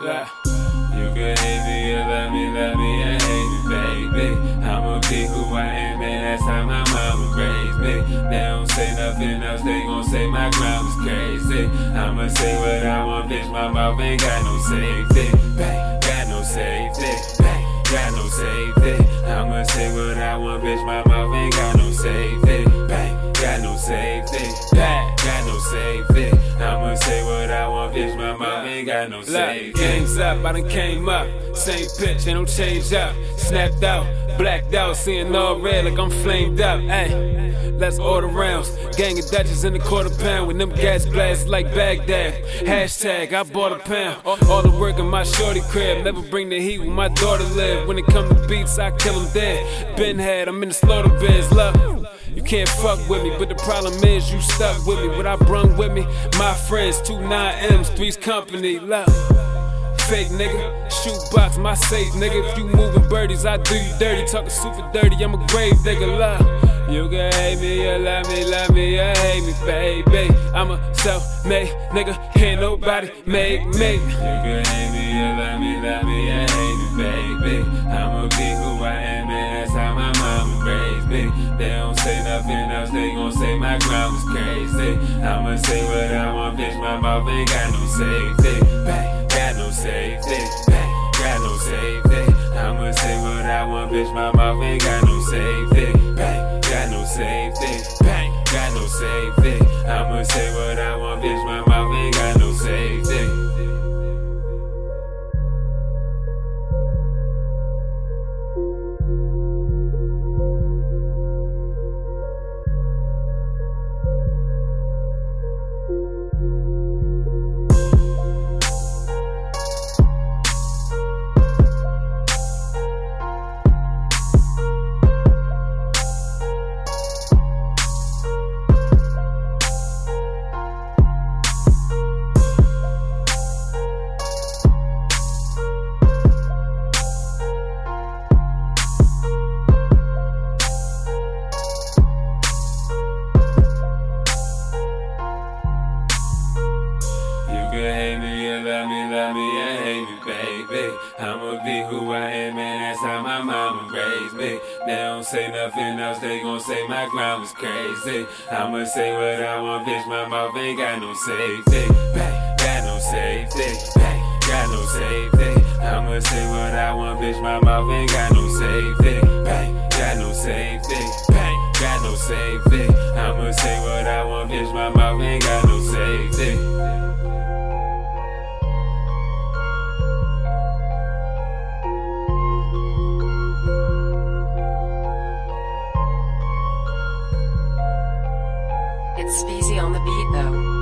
Yeah. You can hate me or love me, love me or hate me, baby. I'ma be who I am, and that's how my mama raised me. They don't say nothing else, they gon' say my grind was crazy. I'ma say what I want, bitch, my mouth ain't got no safety. Bang, got no safety. Bang, got no safety. I'ma say what I want, bitch, my mouth got no. Look, game's up, I done came up. Same pitch, ain't no change up. Snapped out, blacked out, seeing all red like I'm flamed up. Hey, let's order rounds. Gang of Dutchess in the quarter pound with them gas blasts like Baghdad. Hashtag, I bought a pound. All, the work in my shorty crib. Never bring the heat when my daughter live. When it come to beats, I kill them dead. Ben had, I'm in the slaughter biz. Look. You can't fuck with me, but the problem is you stuck with me. What I brung with me, my friends, two nine M's, three's company. Love. Fake nigga, shoot box, my safe nigga. If you moving birdies, I do you dirty. Talking super dirty, I'm a grave digger. Love. You can hate me or love me, love me or hate me, baby. I'm a self-made nigga, can't nobody make me. You can hate me or love me, love me or hate me, baby. I'ma be who I me. They don't say nothing else, they gon' say my grind was crazy. I'ma say what I want, bitch, my mouth ain't got no safety. Bang, got no safety. Bang, got no safety. I'ma say what I want, bitch, my mouth ain't got no safety. Bang, got no safety. Bang, got no safety. I'ma say what I want, bitch, my mouth ain't got no You hate me or love me, love me or hate me, baby. I'ma be who I am, and that's how my mama raised me. They don't say nothing else, they gon' say my grind was crazy. I'ma say what I want, bitch, my mouth ain't got no safety. Bang, got no safety. Bang, got no safety. I'ma say what I want, bitch, my mouth ain't got no safety. Bang, got no safety. Bang, got no safety. I'ma say what I want, bitch, my mouth ain't got no It's Speezy on the beat though.